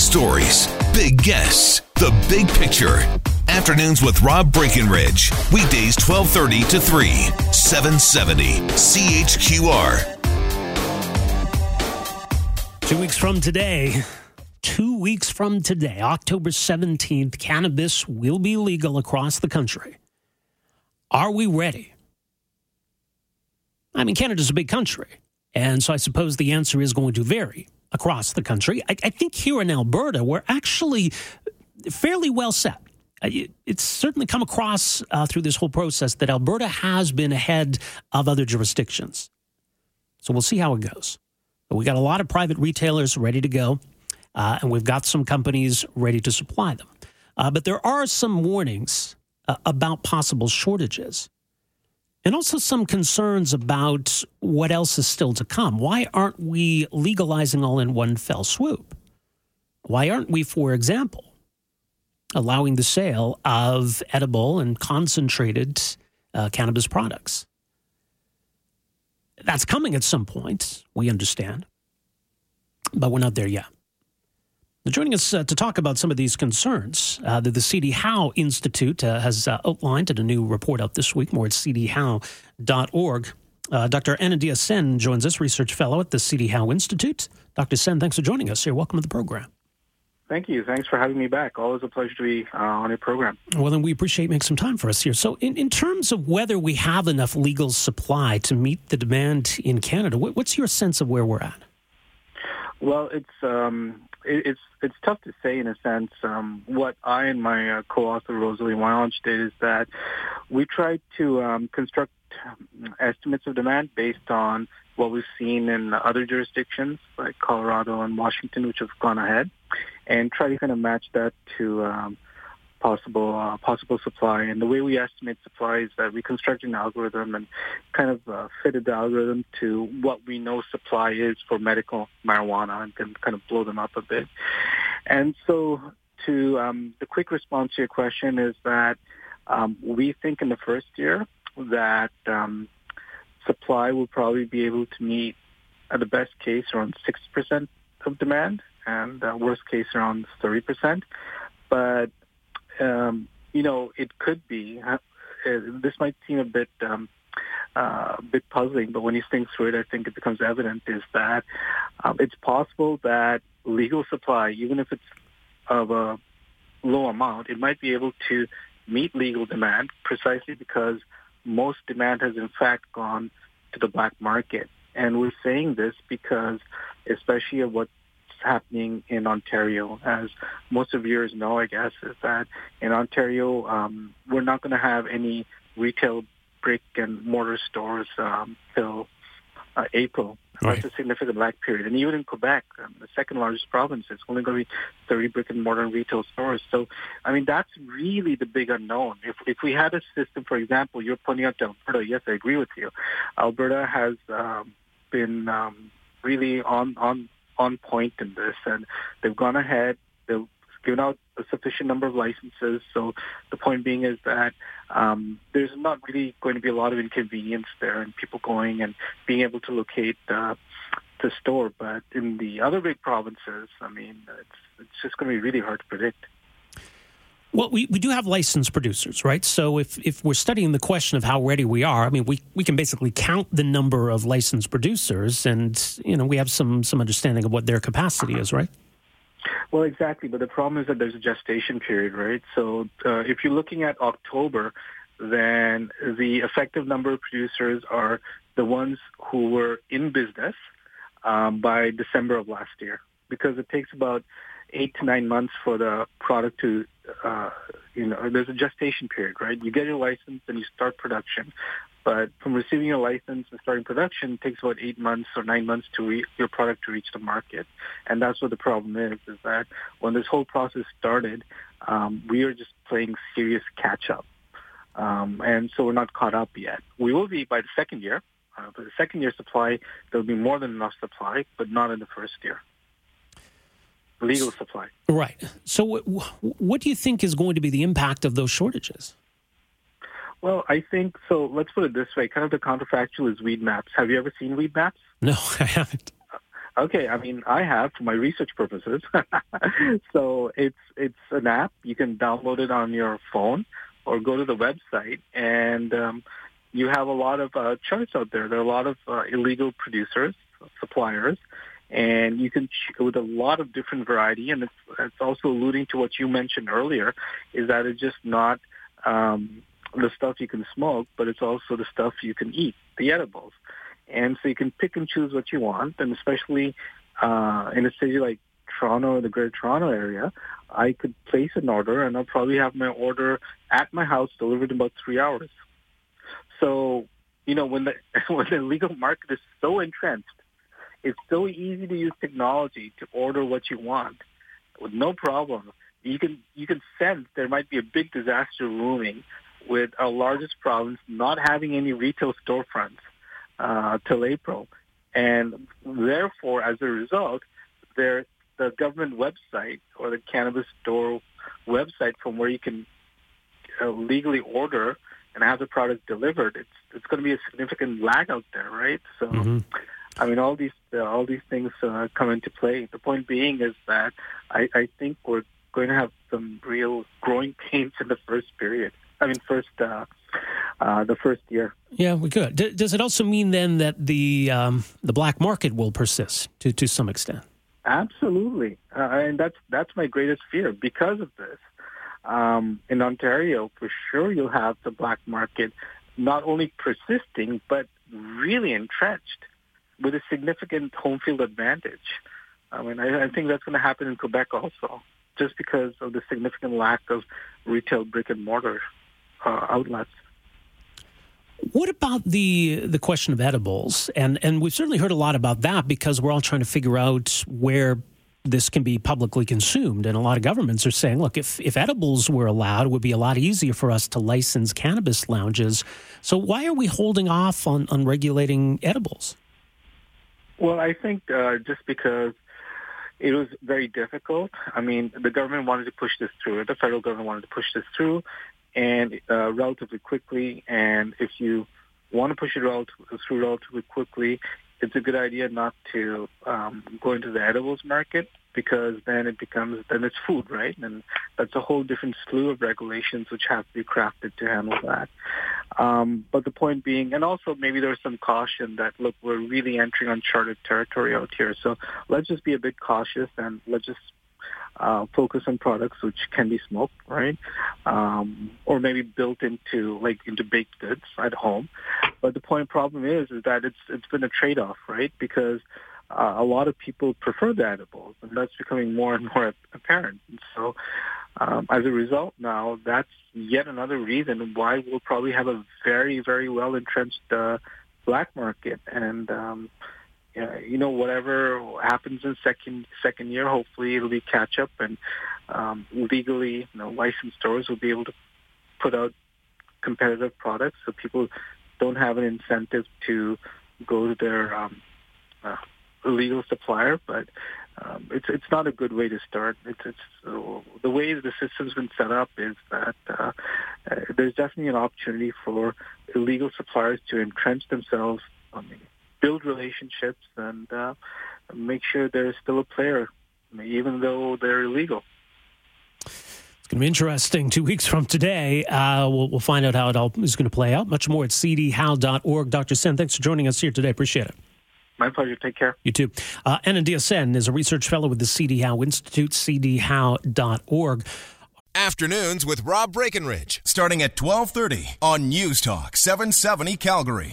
stories, big guests, the big picture. Afternoons with Rob Breckenridge. Weekdays 1230 to 3, 770 CHQR. Two weeks from today, two weeks from today, October 17th, cannabis will be legal across the country. Are we ready? I mean, Canada's a big country. And so I suppose the answer is going to vary across the country. I, I think here in Alberta, we're actually fairly well set. It's certainly come across uh, through this whole process that Alberta has been ahead of other jurisdictions. So we'll see how it goes. But we got a lot of private retailers ready to go, uh, and we've got some companies ready to supply them. Uh, but there are some warnings uh, about possible shortages and also some concerns about what else is still to come. Why aren't we legalizing all in one fell swoop? Why aren't we, for example, allowing the sale of edible and concentrated uh, cannabis products? That's coming at some point, we understand, but we're not there yet. Joining us uh, to talk about some of these concerns uh, that the CD Howe Institute uh, has uh, outlined in a new report out this week, more at cdhowe.org. Uh, Dr. Anindya Sen joins us, research fellow at the CD Howe Institute. Dr. Sen, thanks for joining us here. Welcome to the program. Thank you. Thanks for having me back. Always a pleasure to be uh, on your program. Well, then we appreciate making some time for us here. So, in, in terms of whether we have enough legal supply to meet the demand in Canada, what's your sense of where we're at? Well, it's um, it, it's it's tough to say in a sense. Um, what I and my uh, co-author Rosalie Wyonch did is that we tried to um, construct estimates of demand based on what we've seen in other jurisdictions like Colorado and Washington, which have gone ahead, and try to kind of match that to um, possible uh, possible supply. And the way we estimate supply is that we construct an algorithm and kind of uh, fitted the algorithm to what we know supply is for medical marijuana and then kind of blow them up a bit. And so to um, the quick response to your question is that um, we think in the first year that um, supply will probably be able to meet, at the best case, around 60% of demand and uh, worst case around 30%. But um, you know, it could be. Uh, this might seem a bit um, uh, a bit puzzling, but when you think through it, I think it becomes evident is that um, it's possible that legal supply, even if it's of a low amount, it might be able to meet legal demand precisely because most demand has in fact gone to the black market. And we're saying this because, especially of what happening in Ontario. As most of yours know, I guess, is that in Ontario, um, we're not going to have any retail brick and mortar stores um, till uh, April. Right. That's a significant black period. And even in Quebec, um, the second largest province, it's only going to be 30 brick and mortar retail stores. So, I mean, that's really the big unknown. If, if we had a system, for example, you're pointing out to Alberta, yes, I agree with you. Alberta has um, been um, really on, on on point in this, and they've gone ahead. They've given out a sufficient number of licenses. So the point being is that um, there's not really going to be a lot of inconvenience there, and people going and being able to locate uh, the store. But in the other big provinces, I mean, it's it's just going to be really hard to predict. Well, we, we do have licensed producers, right? So if, if we're studying the question of how ready we are, I mean, we, we can basically count the number of licensed producers and, you know, we have some, some understanding of what their capacity is, right? Well, exactly. But the problem is that there's a gestation period, right? So uh, if you're looking at October, then the effective number of producers are the ones who were in business um, by December of last year because it takes about eight to nine months for the product to, uh, you know, there's a gestation period, right? You get your license and you start production. But from receiving your license and starting production it takes about eight months or nine months to re- your product to reach the market. And that's what the problem is, is that when this whole process started, um, we are just playing serious catch up. Um, and so we're not caught up yet. We will be by the second year. Uh, for the second year supply, there'll be more than enough supply, but not in the first year legal supply. Right. So, what, what do you think is going to be the impact of those shortages? Well, I think so. Let's put it this way: kind of the counterfactual is Weedmaps. Have you ever seen Weedmaps? No, I haven't. Okay, I mean, I have for my research purposes. so it's it's an app. You can download it on your phone or go to the website, and um, you have a lot of uh, charts out there. There are a lot of uh, illegal producers, suppliers, and you can with a lot of different variety. And it's, it's also alluding to what you mentioned earlier, is that it's just not um, the stuff you can smoke, but it's also the stuff you can eat, the edibles. And so you can pick and choose what you want, and especially uh, in a city like Toronto or the Greater Toronto area, I could place an order, and I'll probably have my order at my house delivered in about three hours. So, you know, when the when the legal market is so entrenched, it's so easy to use technology to order what you want with no problem. You can you can sense there might be a big disaster looming with our largest province not having any retail storefronts uh, till April. And therefore, as a result, there, the government website or the cannabis store website from where you can uh, legally order and have the product delivered, it's it's going to be a significant lag out there, right? So, mm-hmm. I mean, all these uh, all these things uh, come into play. The point being is that I, I think we're going to have some real growing pains in the first period. I mean, first uh, uh, the first year. Yeah, we could. D- does it also mean then that the um, the black market will persist to to some extent? Absolutely, uh, and that's that's my greatest fear because of this. Um, in Ontario, for sure, you'll have the black market not only persisting but really entrenched with a significant home field advantage. I mean, I, I think that's going to happen in Quebec also, just because of the significant lack of retail brick and mortar uh, outlets. What about the the question of edibles? And and we've certainly heard a lot about that because we're all trying to figure out where this can be publicly consumed. And a lot of governments are saying, look, if, if edibles were allowed, it would be a lot easier for us to license cannabis lounges. So why are we holding off on, on regulating edibles? Well, I think uh, just because it was very difficult. I mean, the government wanted to push this through. The federal government wanted to push this through and uh, relatively quickly. And if you want to push it through relatively quickly, it's a good idea not to um, go into the edibles market because then it becomes then it's food, right? And that's a whole different slew of regulations which have to be crafted to handle that. Um, but the point being, and also maybe there's some caution that look, we're really entering uncharted territory out here, so let's just be a bit cautious and let's just uh, focus on products which can be smoked, right? Um, or maybe built into like into baked goods at home. But the point problem is is that it's it's been a trade off, right? Because uh, a lot of people prefer the edibles, and that's becoming more and more apparent. And so, um, as a result, now that's yet another reason why we'll probably have a very, very well entrenched uh, black market. And um, you know, whatever happens in second second year, hopefully it'll be catch up, and um, legally, you know, licensed stores will be able to put out competitive products, so people don't have an incentive to go to their um, uh, illegal supplier. But um, it's it's not a good way to start. It's it's uh, the way the system's been set up is that uh, uh, there's definitely an opportunity for illegal suppliers to entrench themselves. Mean, build relationships and uh, make sure they're still a player, even though they're illegal. It's going to be interesting. Two weeks from today, uh, we'll, we'll, find out how it all is going to play out. Much more at cdhowe.org. Dr. Sen, thanks for joining us here today. Appreciate it. My pleasure. Take care. You too. Uh, Anindya Sen is a research fellow with the CD Howe Institute, cdhowe.org. Afternoons with Rob Breckenridge, starting at 1230 on News Talk 770 Calgary.